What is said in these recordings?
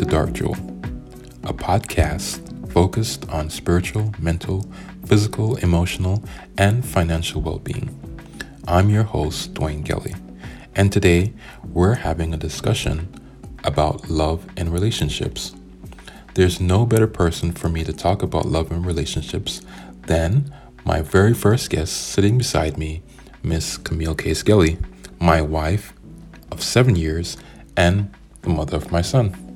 To Dark Jewel, a podcast focused on spiritual, mental, physical, emotional, and financial well being. I'm your host, Dwayne Gelly, and today we're having a discussion about love and relationships. There's no better person for me to talk about love and relationships than my very first guest sitting beside me, Miss Camille Case Gelly, my wife of seven years and the mother of my son.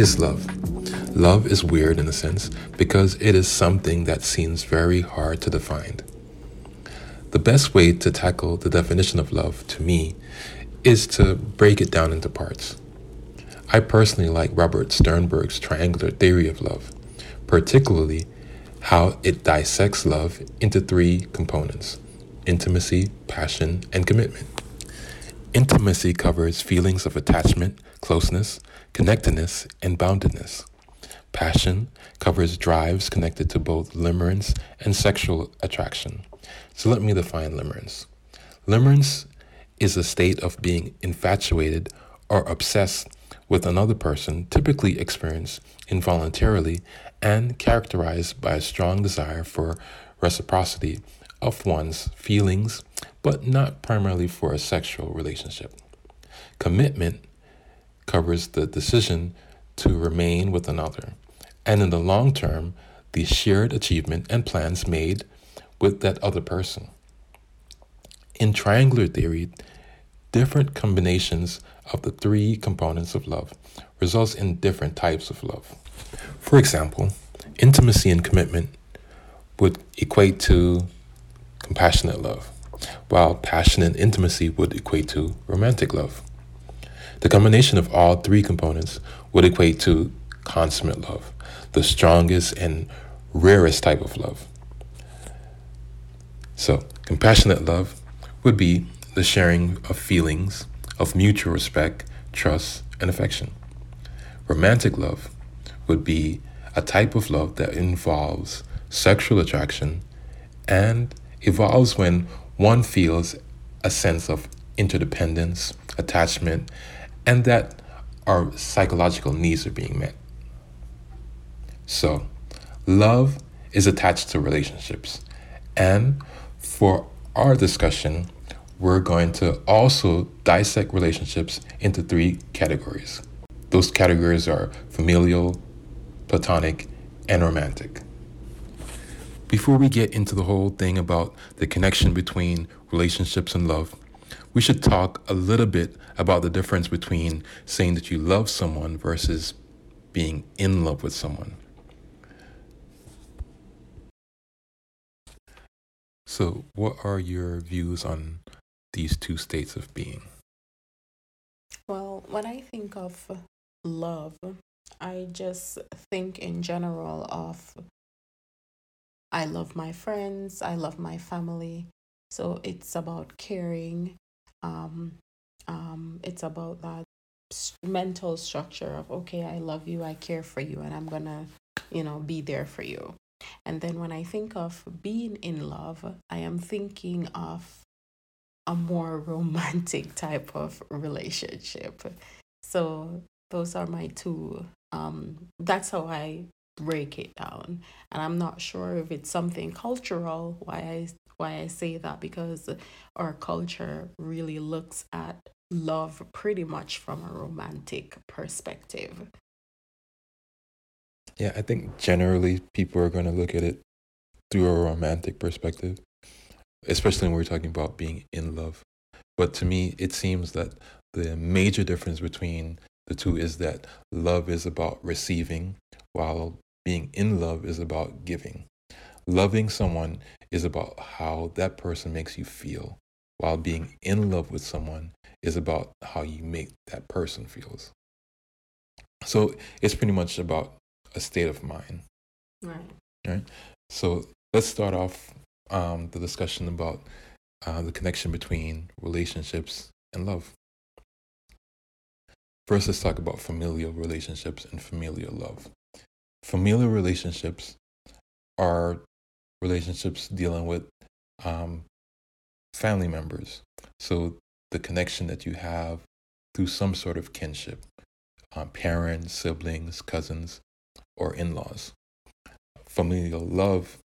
Is love? Love is weird in a sense because it is something that seems very hard to define. The best way to tackle the definition of love, to me, is to break it down into parts. I personally like Robert Sternberg's triangular theory of love, particularly how it dissects love into three components intimacy, passion, and commitment. Intimacy covers feelings of attachment, closeness, connectedness, and bondedness. Passion covers drives connected to both limerence and sexual attraction. So let me define limerence. Limerence is a state of being infatuated or obsessed with another person, typically experienced involuntarily and characterized by a strong desire for reciprocity of one's feelings, but not primarily for a sexual relationship. Commitment covers the decision to remain with another, and in the long term, the shared achievement and plans made with that other person. In triangular theory, different combinations of the three components of love results in different types of love. For example, intimacy and commitment would equate to companionate love, while passion and intimacy would equate to romantic love. The combination of all three components would equate to consummate love, the strongest and rarest type of love. So, companionate love would be the sharing of feelings of mutual respect, trust, and affection. Romantic love would be a type of love that involves sexual attraction and evolves when one feels a sense of interdependence, attachment, and that our psychological needs are being met. So, love is attached to relationships. And for our discussion, we're going to also dissect relationships into three categories. Those categories are familial, platonic, and romantic. Before we get into the whole thing about the connection between relationships and love, we should talk a little bit about the difference between saying that you love someone versus being in love with someone. So, what are your views on these two states of being? Well, when I think of love, I just think in general of I love my friends, I love my family. So it's about caring. Um, um, it's about that mental structure of okay, I love you, I care for you, and I'm gonna, you know, be there for you. And then when I think of being in love, I am thinking of a more romantic type of relationship. So those are my two. Um, that's how I break it down, and I'm not sure if it's something cultural. Why I why I say that because our culture really looks at love pretty much from a romantic perspective. Yeah, I think generally people are going to look at it through a romantic perspective, especially when we're talking about being in love. But to me, it seems that the major difference between the two is that love is about receiving, while being in love is about giving. Loving someone is about how that person makes you feel, while being in love with someone is about how you make that person feels. So it's pretty much about a state of mind. Right. Right. So let's start off um, the discussion about uh, the connection between relationships and love. First, let's talk about familial relationships and familial love. familial relationships are relationships dealing with um, family members. So the connection that you have through some sort of kinship, um, parents, siblings, cousins, or in laws. Familial love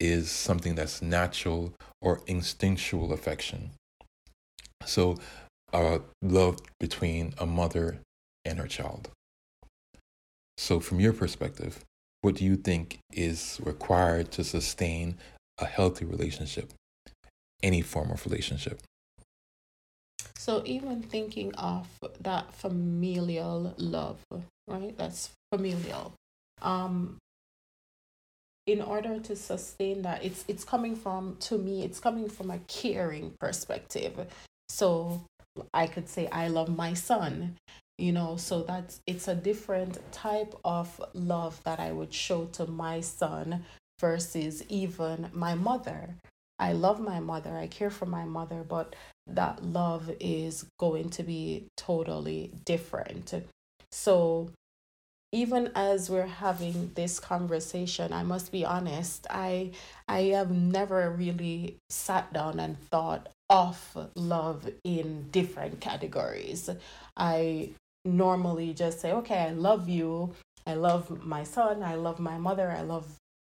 is something that's natural or instinctual affection. So, uh, love between a mother and her child. So, from your perspective, what do you think is required to sustain a healthy relationship, any form of relationship? So, even thinking of that familial love, right? That's familial. Um, in order to sustain that, it's it's coming from to me, it's coming from a caring perspective. So I could say I love my son, you know, so that's it's a different type of love that I would show to my son versus even my mother. I love my mother, I care for my mother, but that love is going to be totally different. So even as we're having this conversation i must be honest i i have never really sat down and thought of love in different categories i normally just say okay i love you. I love my son. I love my mother. I love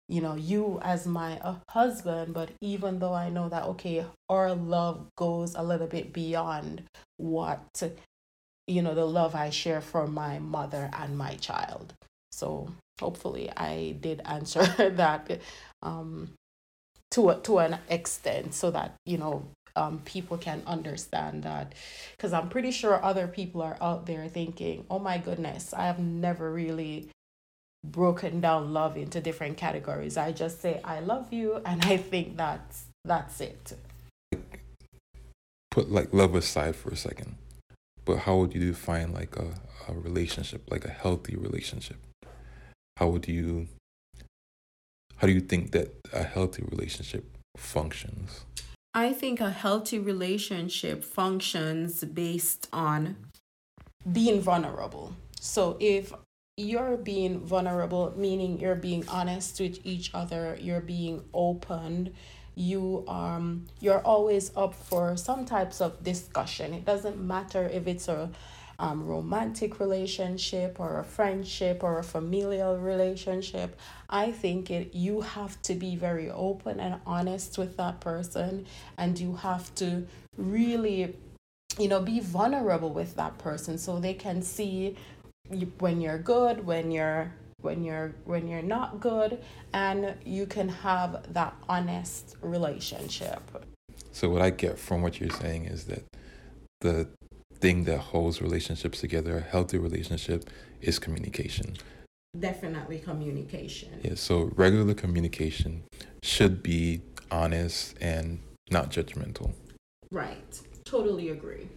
you know you as my uh, husband. But even though i know that okay our love goes a little bit beyond what you know the love i share for my mother and my child. So hopefully i did answer that um to a, to an extent so that you know um, people can understand that because i'm pretty sure other people are out there thinking oh my goodness i have never really broken down love into different categories. I just say I love you and I think that's that's it. Put like love aside for a second. But how would you define like a, a relationship, like a healthy relationship? How would you how do you think that a healthy relationship functions? I think a healthy relationship functions based on being vulnerable. So if you're being vulnerable, meaning you're being honest with each other, you're being open, you um you're always up for some types of discussion. It doesn't matter if it's a um, romantic relationship or a friendship or a familial relationship i think it you have to be very open and honest with that person and you have to really you know be vulnerable with that person so they can see when you're good, when you're when you're when you're not good and you can have that honest relationship. So what I get from what you're saying is that the thing that holds relationships together, a healthy relationship, is communication. Definitely communication. Yeah, so regular communication should be honest and not judgmental. Right. Totally agree.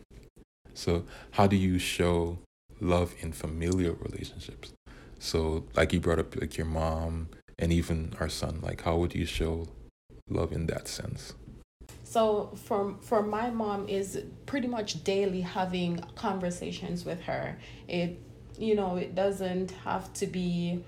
So, how do you show love in familial relationships. So, like you brought up, like your mom and even our son, like how would you show love in that sense? So for for my mom is pretty much daily having conversations with her. It you know it doesn't have to be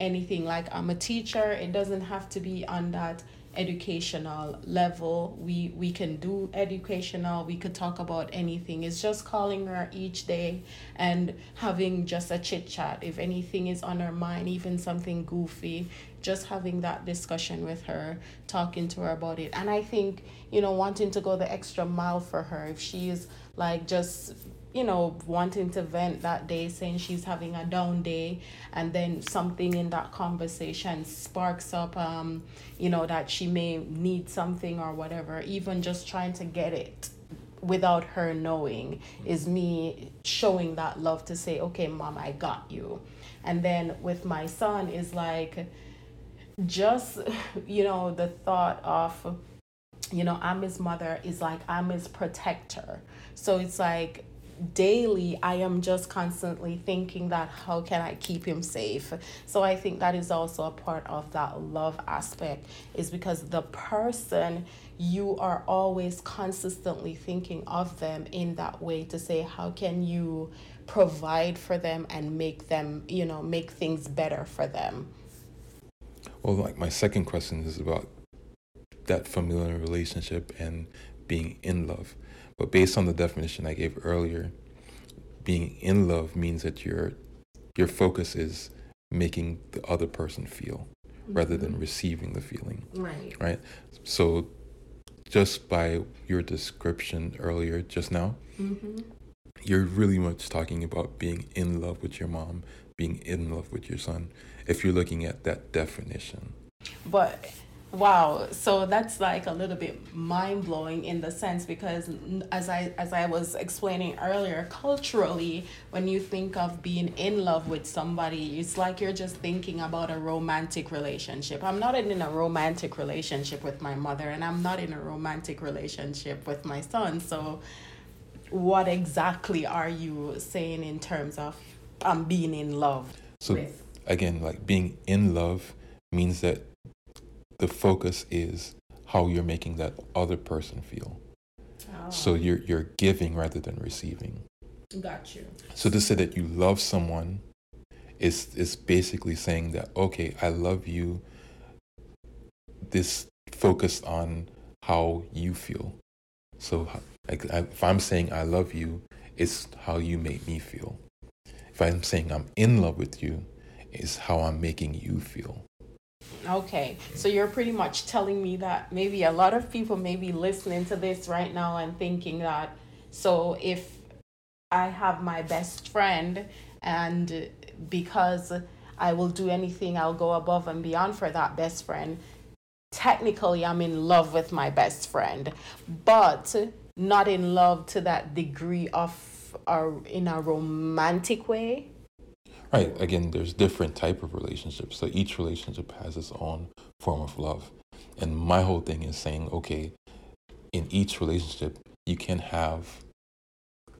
anything like I'm a teacher. It doesn't have to be on that educational level we we can do educational we could talk about anything. It's just calling her each day and having just a chit chat. If anything is on her mind even something goofy just having that discussion with her talking to her about it. And i think you know wanting to go the extra mile for her if she is like just you know, wanting to vent that day, saying she's having a down day, and then something in that conversation sparks up, um, you know, that she may need something or whatever, even just trying to get it without her knowing is me showing that love to say, okay, mom, I got you. And then with my son is like, just, you know, the thought of, you know, I'm his mother is like, I'm his protector. So it's like, daily I am just constantly thinking that how can I keep him safe? So I think that is also a part of that love aspect is because the person you are always consistently thinking of them in that way to say how can you provide for them and make them, you know, make things better for them. Well, like my second question is about that familiar relationship and being in love. But based on the definition I gave earlier, being in love means that your your focus is making the other person feel mm-hmm. rather than mm-hmm. receiving the feeling. Right. Right. So just by your description earlier just now, mm-hmm. you're really much talking about being in love with your mom, being in love with your son, if you're looking at that definition. But Wow, so that's like a little bit mind blowing in the sense because as I as I was explaining earlier, culturally, when you think of being in love with somebody, it's like you're just thinking about a romantic relationship. I'm not in a romantic relationship with my mother, and I'm not in a romantic relationship with my son. So, what exactly are you saying in terms of um being in love? So with? again, like being in love means that the focus is how you're making that other person feel. Oh. So you're you're giving rather than receiving. Got you. So to say that you love someone is is basically saying that okay, I love you. This focused on how you feel. So like, if I'm saying I love you, it's how you make me feel. If I'm saying I'm in love with you, it's how I'm making you feel. Okay, so you're pretty much telling me that maybe a lot of people may be listening to this right now and thinking that so if I have my best friend and because I will do anything, I'll go above and beyond for that best friend. Technically, I'm in love with my best friend, but not in love to that degree of or in a romantic way Right. Again, there's different type of relationships. So each relationship has its own form of love. And my whole thing is saying, okay, in each relationship, you can have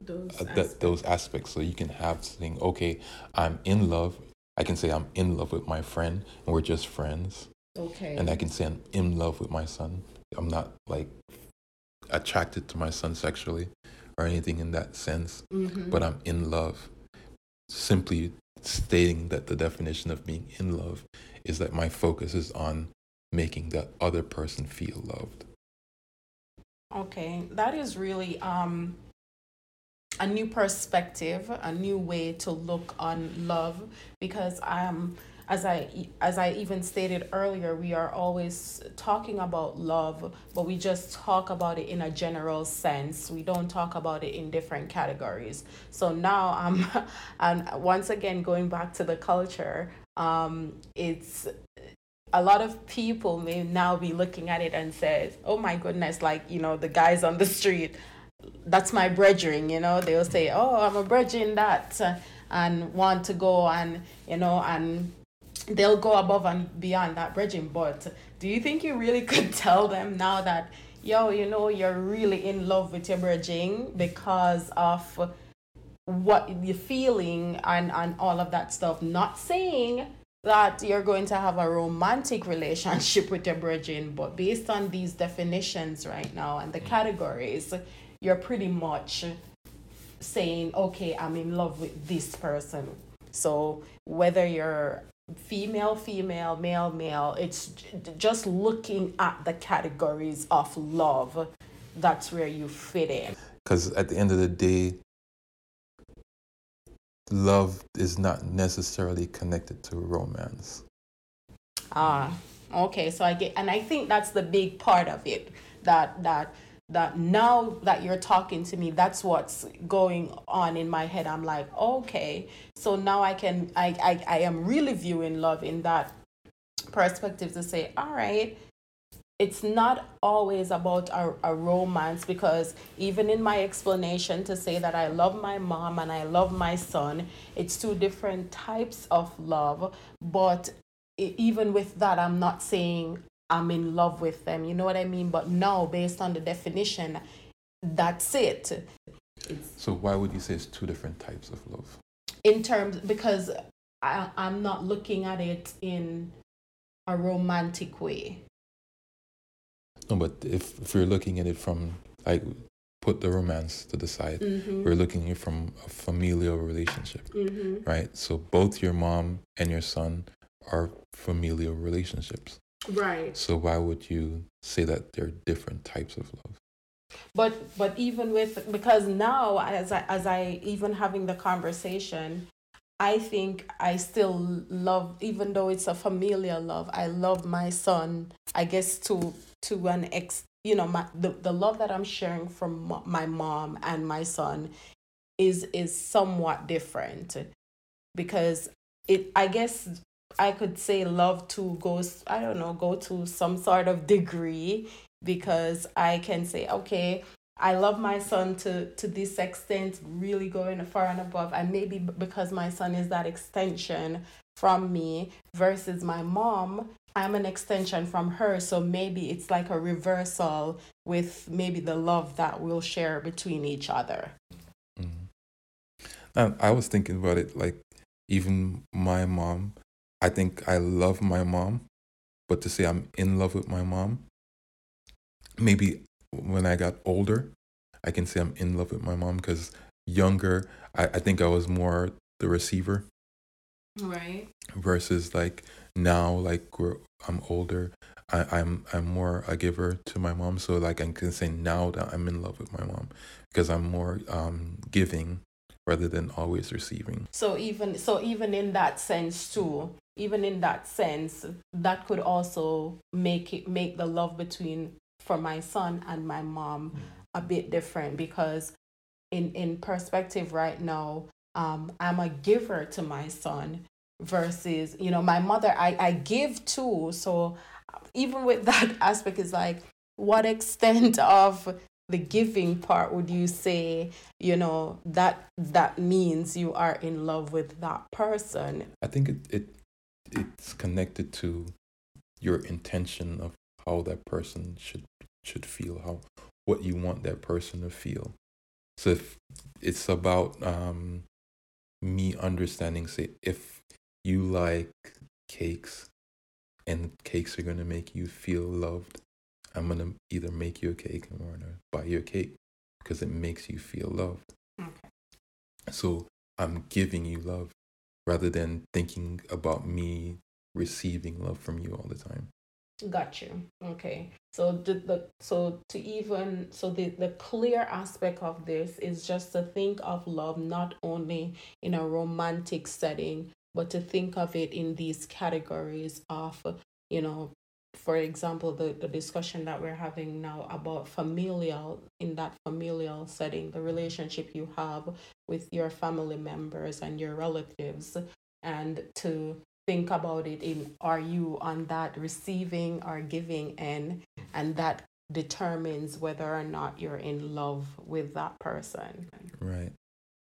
those, uh, aspects. those aspects. So you can have saying, okay, I'm in love. I can say I'm in love with my friend and we're just friends. Okay. And I can say I'm in love with my son. I'm not like attracted to my son sexually or anything in that sense, mm-hmm. but I'm in love. Simply stating that the definition of being in love is that my focus is on making the other person feel loved. Okay, that is really um, a new perspective, a new way to look on love because um as I as I even stated earlier, we are always talking about love, but we just talk about it in a general sense. We don't talk about it in different categories. So now I'm and once again going back to the culture, um, it's a lot of people may now be looking at it and says, "Oh my goodness!" Like you know, the guys on the street, that's my brethren. You know, they'll say, "Oh, I'm a brethren that," and want to go and you know and they'll go above and beyond that brethren. But do you think you really could tell them now that, yo, you know, you're really in love with your brethren because of what you're feeling and, and all of that stuff? Not saying that you're going to have a romantic relationship with your brethren, but based on these definitions right now and the mm. categories, you're pretty much saying, okay, I'm in love with this person. So whether you're female, female, male, male. It's just looking at the categories of love. That's where you fit in. Because at the end of the day, love is not necessarily connected to romance. Ah, okay. So I get, and I think that's the big part of it. That that that now that you're talking to me that's what's going on in my head. I'm like okay. So now i can i i, I am really viewing love in that perspective to say all right it's not always about a, a romance because even in my explanation to say that i love my mom and i love my son it's two different types of love. But even with that i'm not saying I'm in love with them. You know what I mean? But now, based on the definition, that's it. it's So why would you say it's two different types of love? in terms because I, I'm not looking at it in a romantic way. No, but if, if you're looking at it from like put the romance to the side, Mm-hmm. we're looking at it from a familial relationship, Mm-hmm. right? So both your mom and your son are familial relationships. Right. So why would you say that they're different types of love? But but even with because now as I as I even having the conversation, I think I still love even though it's a familiar love. I love my son. I guess to to an ex. You know, my the, the love that I'm sharing from my mom and my son is is somewhat different because it. I guess I could say love to goes. I don't know. Go to some sort of degree because I can say, okay, I love my son to to this extent, really going far and above, and maybe because my son is that extension from me versus my mom, I'm an extension from her. So maybe it's like a reversal with maybe the love that we'll share between each other. Mhm. And I was thinking about it like even my mom. I think I love my mom, but to say I'm in love with my mom, maybe when I got older, I can say I'm in love with my mom because younger, I, I think I was more the receiver Right. versus like now, like we're, I'm older, I, I'm I'm more a giver to my mom. So like I can say now that I'm in love with my mom because I'm more um, giving rather than always receiving. So even so even in that sense too, even in that sense, that could also make it make the love between for my son and my mom a bit different because in in perspective right now, um, I'm a giver to my son versus you know my mother I, I give too. So even with that aspect is like what extent of the giving part would you say you know that that means you are in love with that person? I think it, it it's connected to your intention of how that person should should feel, how what you want that person to feel. So if it's about um, me understanding, say, if you like cakes and cakes are gonna make you feel loved, I'm gonna either make you a cake or I'm gonna buy you a cake because it makes you feel loved. Okay. So I'm giving you love rather than thinking about me receiving love from you all the time. got you okay so the, the so to even so the the clear aspect of this is just to think of love not only in a romantic setting but to think of it in these categories of you know for example the, the discussion that we're having now about familial in that familial setting the relationship you have with your family members and your relatives and to think about it in are you on that receiving or giving end and that determines whether or not you're in love with that person Right.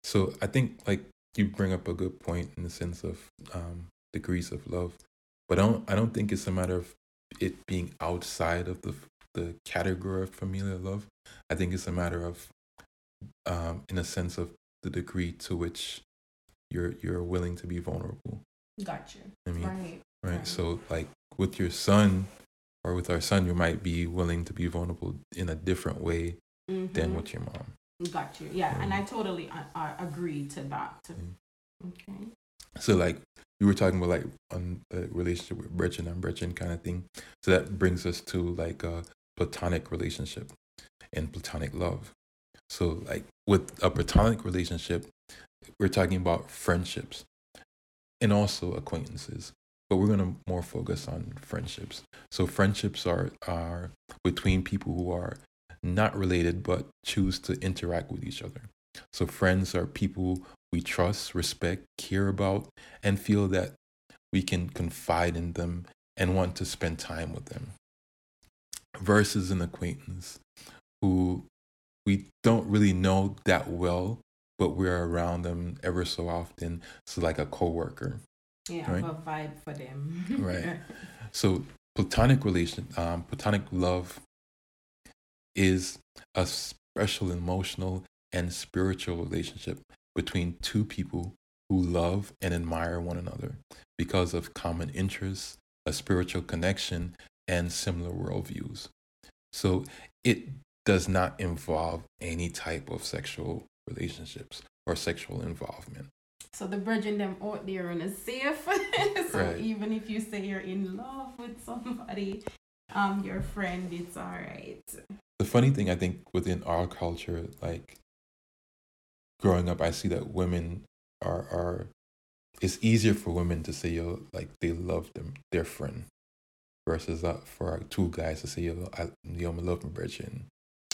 So I think like you bring up a good point in the sense of um, degrees of love, but I don't I don't think it's a matter of it being outside of the the category of familial love. I think it's a matter of um, in a sense of the degree to which you're you're willing to be vulnerable. got you I mean, right right? Right. So like with your son or with our son, you might be willing to be vulnerable in a different way than Mhm. with your mom. got you yeah and i totally uh, uh, agree to that Mm. okay So like you were talking about like on the uh, relationship with brethren and brethren kind of thing. So that brings us to like a platonic relationship and platonic love. So like with a platonic relationship, we're talking about friendships and also acquaintances. But we're gonna more focus on friendships. So friendships are are between people who are not related but choose to interact with each other. So friends are people we trust, respect, care about, and feel that we can confide in them and want to spend time with them. Versus an acquaintance who we don't really know that well, but we're around them ever so often. So like a coworker. yeah Right. a vibe for them Right. So platonic relation, um, platonic love is a special emotional and spiritual relationship between two people who love and admire one another because of common interests, a spiritual connection, and similar worldviews. So it does not involve any type of sexual relationships or sexual involvement. So the virgin them out there and is safe. so right. even if you say you're in love with somebody, um, your friend, it's all right. The funny thing I think within our culture, like growing up, I see that women are are. It's easier for women to say yo like they love them their friend, versus uh, for two guys to say yo I yo I love my virgin.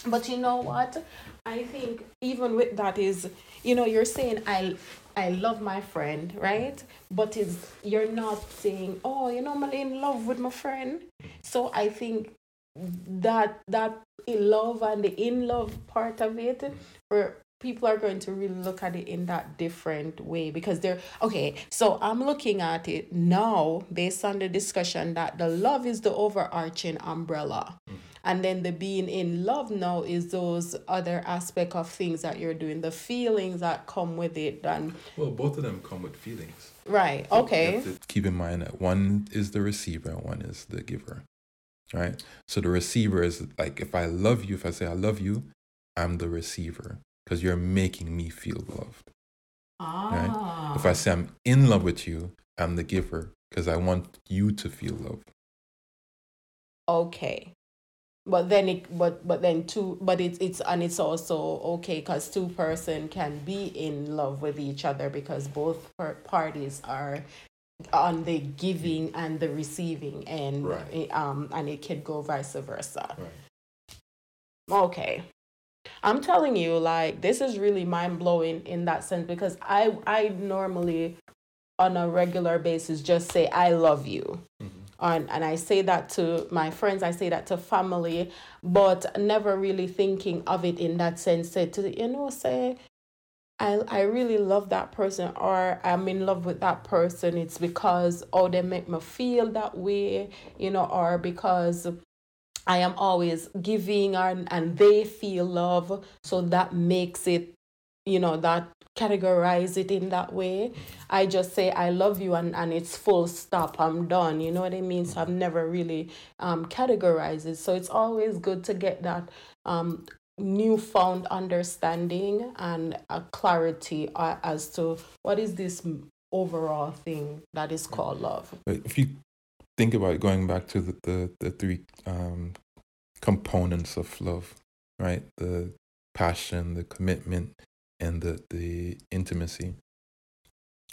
But you know what? I think even with that is you know you're saying i i love my friend right? But is you're not saying oh you know i'm in love with my friend. So i think that that in love and the in love part of it for people are going to really look at it in that different way because they're okay so i'm looking at it now based on the discussion that the love is the overarching umbrella. Mm-hmm. And then the being in love now is those other aspect of things that you're doing the feelings that come with it and well both of them come with feelings. Right so okay. keep in mind that one is the receiver and one is the giver right? So the receiver is like if i love you if i say i love you i'm the receiver because you're making me feel loved ah. right if i say i'm in love with you i'm the giver because i want you to feel love okay but then it but but then two but it's it's and it's also okay because two person can be in love with each other because both parties are on the giving and the receiving and right. um and it could go vice versa right. okay i'm telling you like this is really mind-blowing in that sense because i i normally on a regular basis just say i love you mm-hmm and, and I say that to my friends, I say that to family, but never really thinking of it in that sense. Say to you know, say I I really love that person or I'm in love with that person. It's because oh they make me feel that way, you know, or because I am always giving and, and they feel love. So that makes it, you know, that categorize it in that way. I just say I love you and, and it's full stop. I'm done. You know what I mean? So I've never really um, categorized it. So it's always good to get that um, newfound understanding and a clarity uh, as to what is this overall thing that is called love. If you think about going back to the, the, the three um, components of love, right? The passion, the commitment, and the the intimacy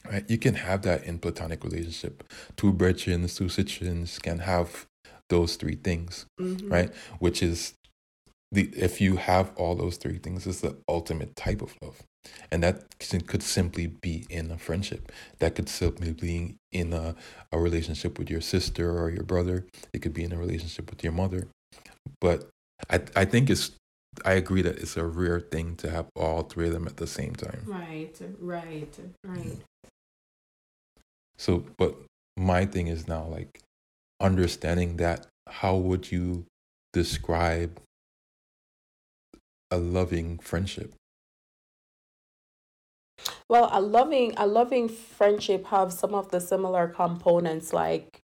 right you can have that in platonic relationship two virgins two citrons can have those three things mm-hmm. right which is the if you have all those three things it's the ultimate type of love. And that could simply be in a friendship. That could simply be in a, a relationship with your sister or your brother. It could be in a relationship with your mother. But I, I think it's I agree that it's a rare thing to have all three of them at the same time. Right, right, right. Mm-hmm. So, but my thing is now like understanding that how would you describe a loving friendship? Well, a loving a loving friendship have some of the similar components like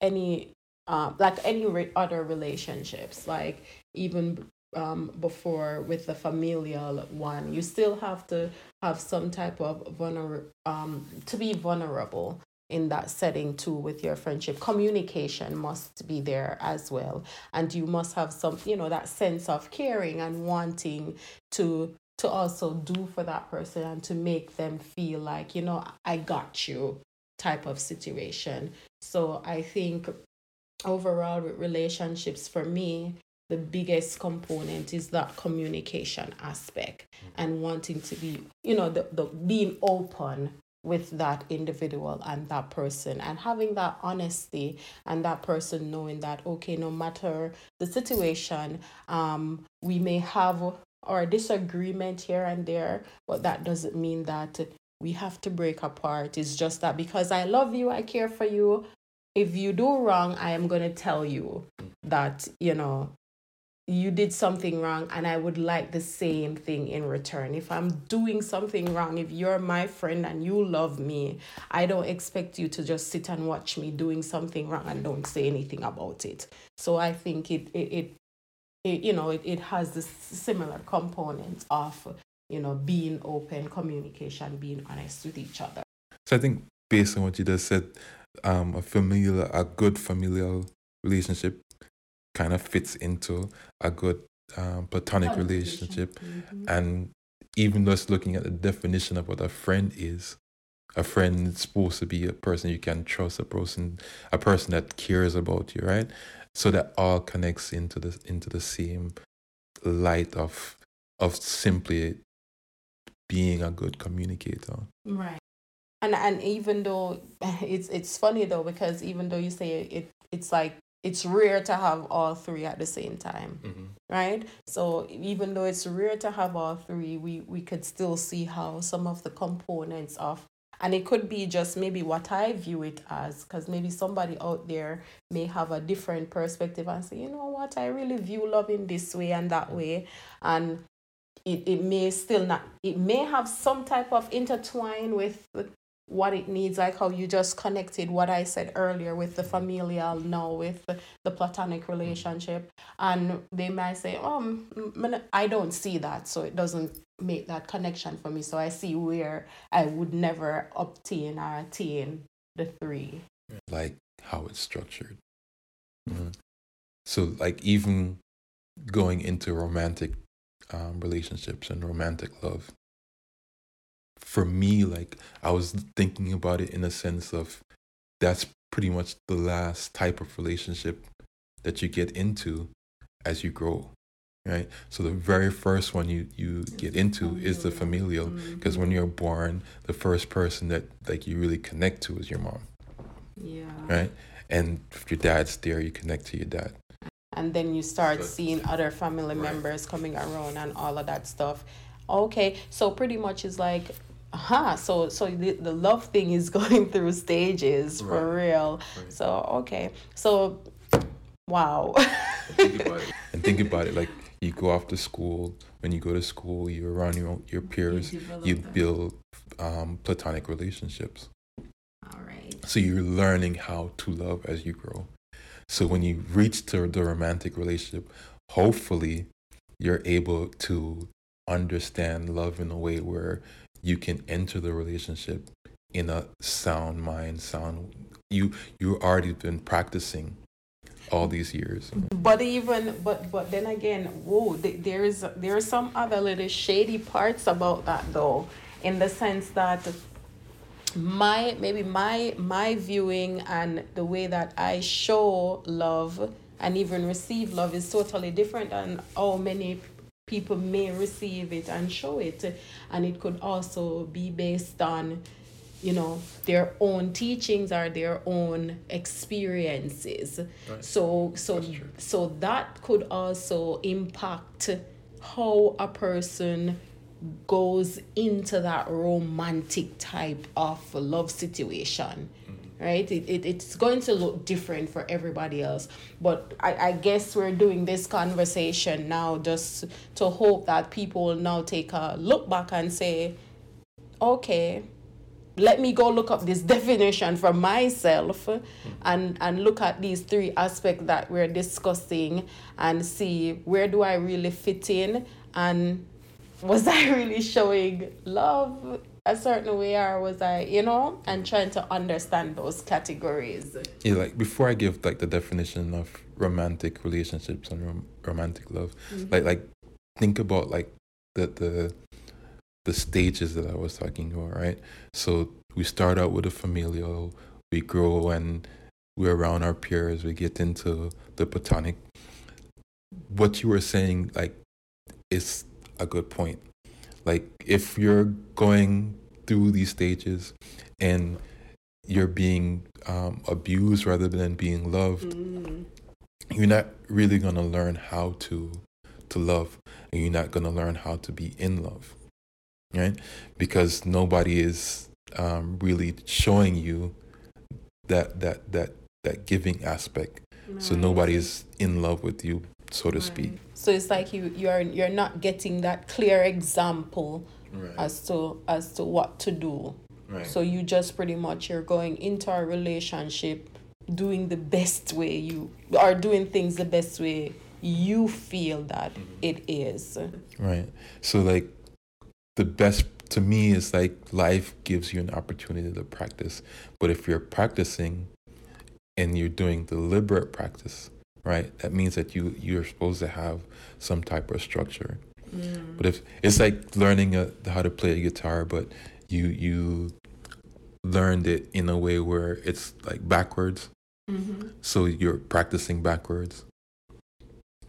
any um, like any re- other relationships like even um, before with the familial one. You still have to have some type of vulner um, to be vulnerable in that setting too with your friendship. Communication must be there as well, and you must have some, you know, that sense of caring and wanting to to also do for that person and to make them feel like you know I got you type of situation. So I think overall with relationships for me the biggest component is that communication aspect mm-hmm. and wanting to be you know the, the being open with that individual and that person. And having that honesty and that person knowing that okay no matter the situation um we may have our disagreement here and there but that doesn't mean that we have to break apart. It's just that because i love you i care for you if you do wrong i am going to tell you that you know you did something wrong and I would like the same thing in return. If I'm doing something wrong, if you're my friend and you love me, I don't expect you to just sit and watch me doing something wrong and don't say anything about it. So I think it it, it, it you know it, it has this similar component of you know being open communication being honest with each other so i think based on what you just said um, a familiar a good familial relationship kind of fits into a good um, platonic relationship. Mm-hmm. And even just looking at the definition of what a friend is, a friend is supposed to be a person you can trust, a person, a person that cares about you, right? So that all connects into the into the same light of of simply being a good communicator. Right. And and even though it's it's funny though because even though you say it it's like it's rare to have all three at the same time mm-hmm. right? So even though it's rare to have all three we we could still see how some of the components of and it could be just maybe what i view it as because maybe somebody out there may have a different perspective and say you know what? I really view love in this way and that way. And it, it may still not it may have some type of intertwine with what it needs, like how you just connected what I said earlier with the familial now with the, platonic relationship. And they might say, Oh, I don't see that. So it doesn't make that connection for me. So I see where I would never obtain or attain the three. Like how it's structured. Mm-hmm. So, like, even going into romantic um, relationships and romantic love, for me, like I was thinking about it in a sense of that's pretty much the last type of relationship that you get into as you grow right? So the very first one you you get into is the familial because mm-hmm. when you're born the first person that like you really connect to is your mom yeah. right? And if your dad's there you connect to your dad. And then you start so, seeing other family right. members coming around and all of that stuff. Okay so pretty much it's like huh so so the, the love thing is going through stages right. for real. Right. so okay. So wow. Think and think about it like you go off to school when you go to school you're around your your peers you, you build um, platonic relationships. All right so you're learning how to love as you grow. So when you reach to the romantic relationship hopefully you're able to understand love in a way where you can enter the relationship in a sound mind, sound you you already been practicing all these years. But even but but then again, whoa, there is there are some other little shady parts about that though, in the sense that my maybe my my viewing and the way that I show love and even receive love is totally different than how many people may receive it and show it. And it could also be based on you know their own teachings or their own experiences. Right. so so so that could also impact how a person goes into that romantic type of love situation mm. Right? It, it, it's going to look different for everybody else. But I, I guess we're doing this conversation now just to hope that people will now take a look back and say, okay, let me go look up this definition for myself and and look at these three aspects that we're discussing and see where do I really fit in and was I really showing love a certain way or was I, you know, and trying to understand those categories. Yeah, like before I give like the definition of romantic relationships and rom- romantic love, mm-hmm. like like think about like the the the stages that I was talking about, right? So we start out with a familial, we grow and we're around our peers, we get into the platonic. What you were saying, like, is a good point like if you're going through these stages and you're being um, abused rather than being loved, mm. you're not really going to learn how to to love, and you're not going to learn how to be in love, right? Because nobody is um, really showing you that that that that giving aspect. Right. So nobody is in love with you so to speak. So it's like you you're you're not getting that clear example Right. as to as to what to do. Right. So you just pretty much you're going into a relationship doing the best way you are doing things the best way you feel that mm-hmm. it is. Right. So like the best to me is like life gives you an opportunity to practice. But if you're practicing and you're doing deliberate practice, right? That means that you you're supposed to have some type of structure. Mm. But if it's like learning a, how to play a guitar, but you you learned it in a way where it's like backwards, mm-hmm. so you're practicing backwards.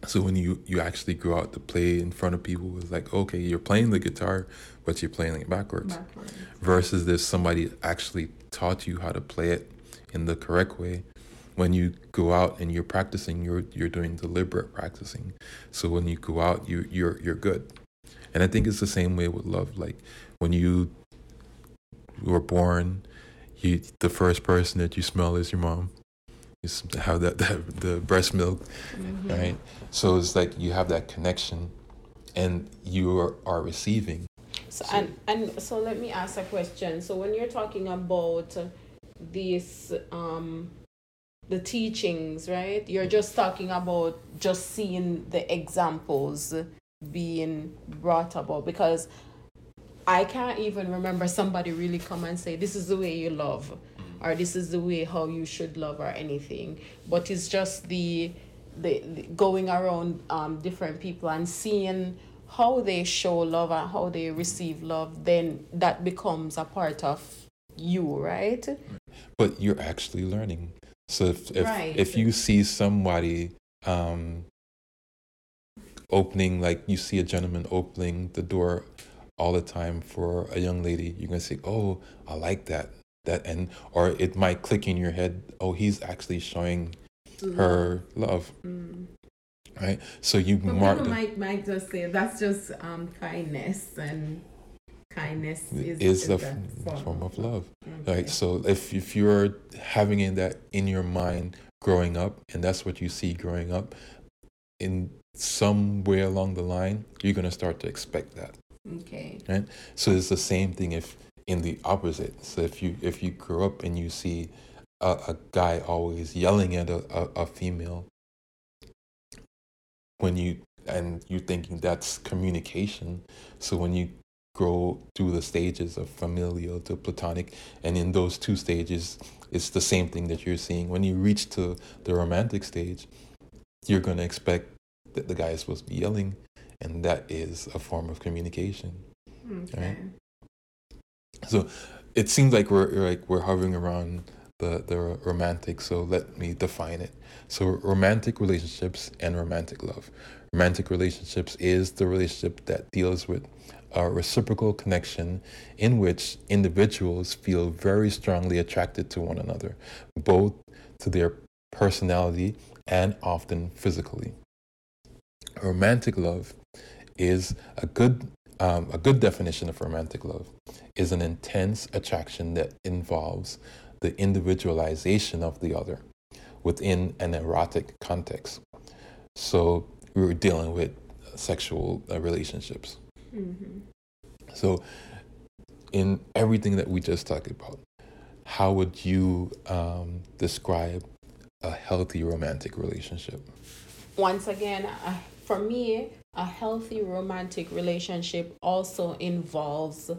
So when you you actually go out to play in front of people, it's like okay, you're playing the guitar, but you're playing it backwards. Versus if somebody actually taught you how to play it in the correct way. When you go out and you're practicing, you're you're doing deliberate practicing. So when you go out, you you're you're good. And I think it's the same way with love. Like when you were born, you the first person that you smell is your mom. You have that, that the breast milk, right? So it's like you have that connection, and you are, are receiving. So, and and so let me ask a question. So when you're talking about this um the teachings, right? You're just talking about just seeing the examples being brought about because I can't even remember somebody really come and say this is the way you love or this is the way how you should love or anything. But it's just the the, the going around um different people and seeing how they show love and how they receive love, then that becomes a part of you, right? but you're actually learning. So if if, Right. if you see somebody um, opening, like you see a gentleman opening the door all the time for a young lady, you're gonna say, "Oh, I like that." That and or it might click in your head, "Oh, he's actually showing her love." Right. So you But mark. people might might just say that's just um kindness and kindness is, is a a f- form of love. Okay. Mm-hmm. Right. So if if you're having in that in your mind growing up, and that's what you see growing up, in some way along the line, you're gonna start to expect that. Okay. Right. So it's the same thing if in the opposite. So if you if you grow up and you see a, a guy always yelling at a, a, a female, when you and you're thinking that's communication. So when you grow through the stages of familial to platonic, and in those two stages, it's the same thing that you're seeing. When you reach to the romantic stage, you're going to expect that the guy is supposed to be yelling, and that is a form of communication. Mm, okay. So it seems like we're like we're hovering around the the romantic. So let me define it. So romantic relationships and romantic love. Romantic relationships is the relationship that deals with a reciprocal connection in which individuals feel very strongly attracted to one another, both to their personality and often physically. Romantic love is a good um, a good definition of romantic love is an intense attraction that involves the individualization of the other within an erotic context. So we were dealing with sexual uh, relationships. So in everything that we just talked about, how would you um, describe a healthy romantic relationship? Once again, uh, for me, a healthy romantic relationship also involves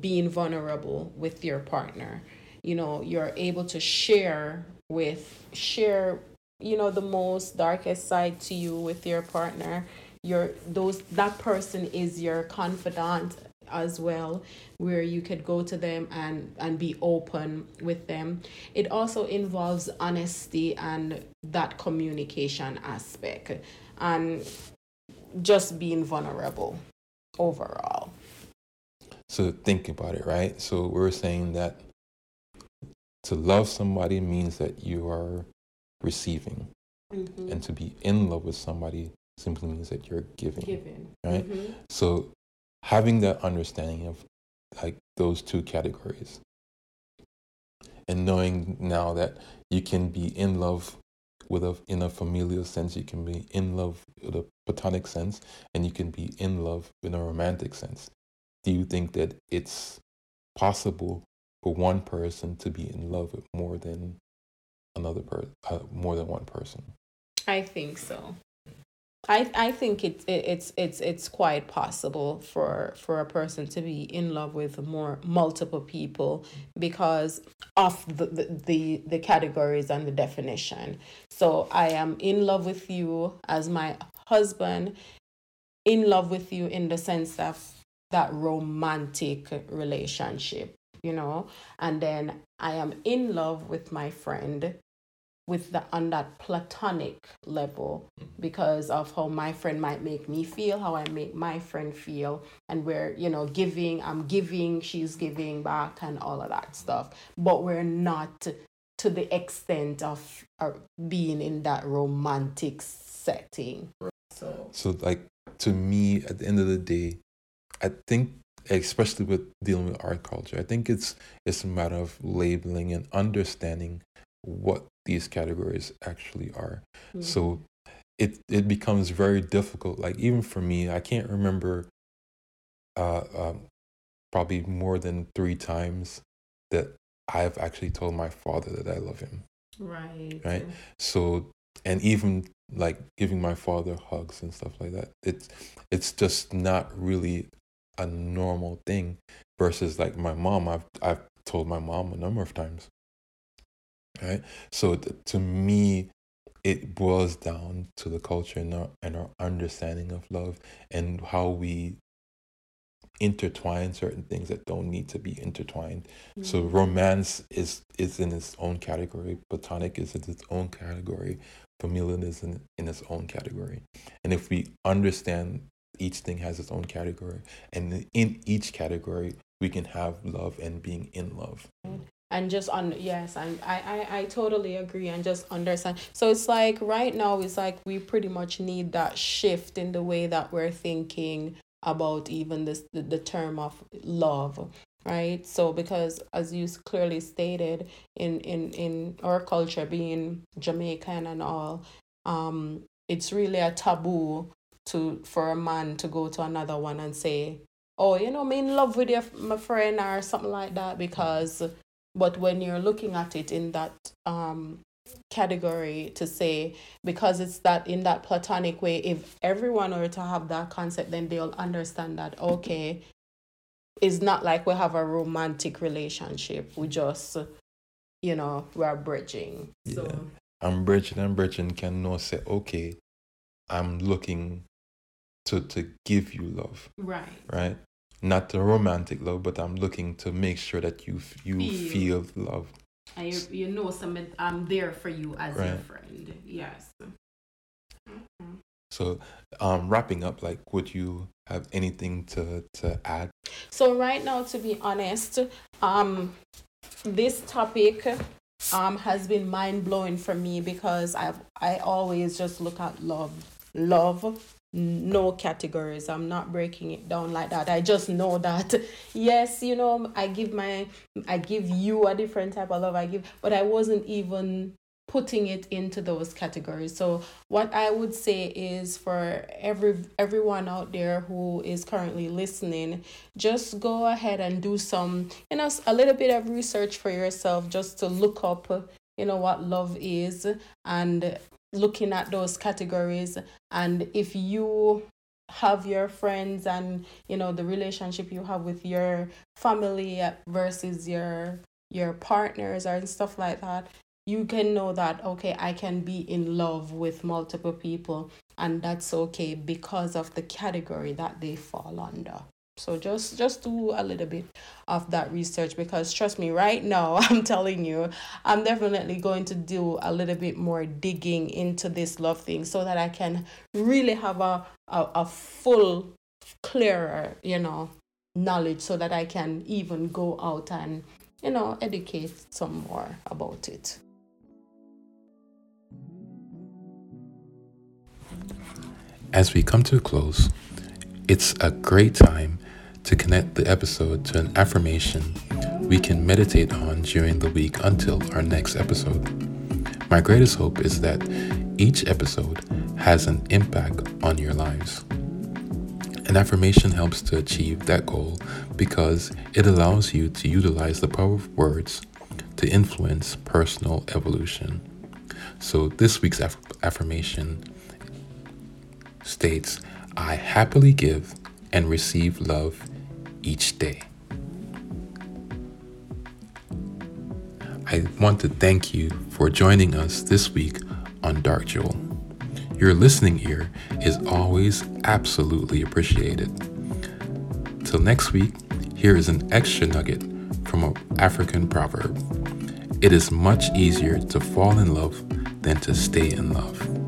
being vulnerable with your partner. You know, you're able to share with share, you know, the most darkest side to you with your partner. Your those that person is your confidant as well where you could go to them and and be open with them. It also involves honesty and that communication aspect and just being vulnerable overall. So think about it, right? So we're saying that to love somebody means that you are receiving, mm-hmm. and to be in love with somebody simply means that you're giving, given right? Mhm. So having that understanding of like those two categories and knowing now that you can be in love with a in a familial sense, you can be in love with a platonic sense, and you can be in love in a romantic sense. Do you think that it's possible for one person to be in love with more than another person, uh, more than one person? I think so. I I think it's it's it's it's quite possible for for a person to be in love with more multiple people because of the, the the the categories and the definition. So I am in love with you as my husband, in love with you in the sense of that romantic relationship, you know, and then I am in love with my friend with the on that platonic level because of how my friend might make me feel how i make my friend feel and we're you know giving i'm giving she's giving back and all of that stuff. But we're not to the extent of uh, being in that romantic setting. So So like to me, at the end of the day, I think especially with dealing with art culture, I think it's it's a matter of labeling and understanding what these categories actually are. Mhm. So it it becomes very difficult. Like even for me, I can't remember uh, um, probably more than three times that I've actually told my father that I love him. right Right. So and even like giving my father hugs and stuff like that. It's it's just not really a normal thing versus like my mom. I've I've told my mom a number of times. Right. So th- to me, it boils down to the culture and our and our understanding of love and how we intertwine certain things that don't need to be intertwined. So Mhm. romance is is in its own category. Platonic is in its own category. Familial is in, in its own category. And if we understand each thing has its own category, and in each category we can have love and being in love. And just on yes and I, I i totally agree and just understand. So it's like right now it's like we pretty much need that shift in the way that we're thinking about even this the, the term of love right? So because as you clearly stated in in in our culture being jamaican and all um it's really a taboo to for a man to go to another one and say oh you know i'm in love with your my friend or something like that because but when you're looking at it in that um category to say because it's that in that platonic way if everyone were to have that concept then they'll understand that okay it's not like we have a romantic relationship. We just you know we're bridging. So Yeah. I'm bridging and bridging. Can now say, okay, I'm looking to to give you love, right. Right? Not the romantic love, but I'm looking to make sure that you f- you Feel. feel love. and you, you know some i'm there for you as your friend yes Mhm. So, um, wrapping up, like, would you have anything to to add? So right now, to be honest, um, this topic um has been mind blowing for me because I've I always just look at love, love, no categories. I'm not breaking it down like that. I just know that yes, you know, I give my I give you a different type of love. I give, but I wasn't even putting it into those categories. So what I would say is for every everyone out there who is currently listening, just go ahead and do some, you know, a little bit of research for yourself just to look up, you know, what love is and looking at those categories. And if you have your friends and you know the relationship you have with your family versus your your partners and stuff like that you can know that okay i can be in love with multiple people. And that's okay because of the category that they fall under so just just do a little bit of that research because trust me right now i'm telling you i'm definitely going to do a little bit more digging into this love thing so that i can really have a a, a full clearer you know knowledge so that i can even go out and you know educate some more about it. As we come to a close, it's a great time to connect the episode to an affirmation we can meditate on during the week until our next episode. My greatest hope is that each episode has an impact on your lives. An affirmation helps to achieve that goal because it allows you to utilize the power of words to influence personal evolution. So, this week's aff- affirmation states I happily give and receive love each day. I want to thank you for joining us this week on Dark Jewel. Your listening ear is always absolutely appreciated. Till next week, here is an extra nugget from an African proverb It is much easier to fall in love than to stay in love.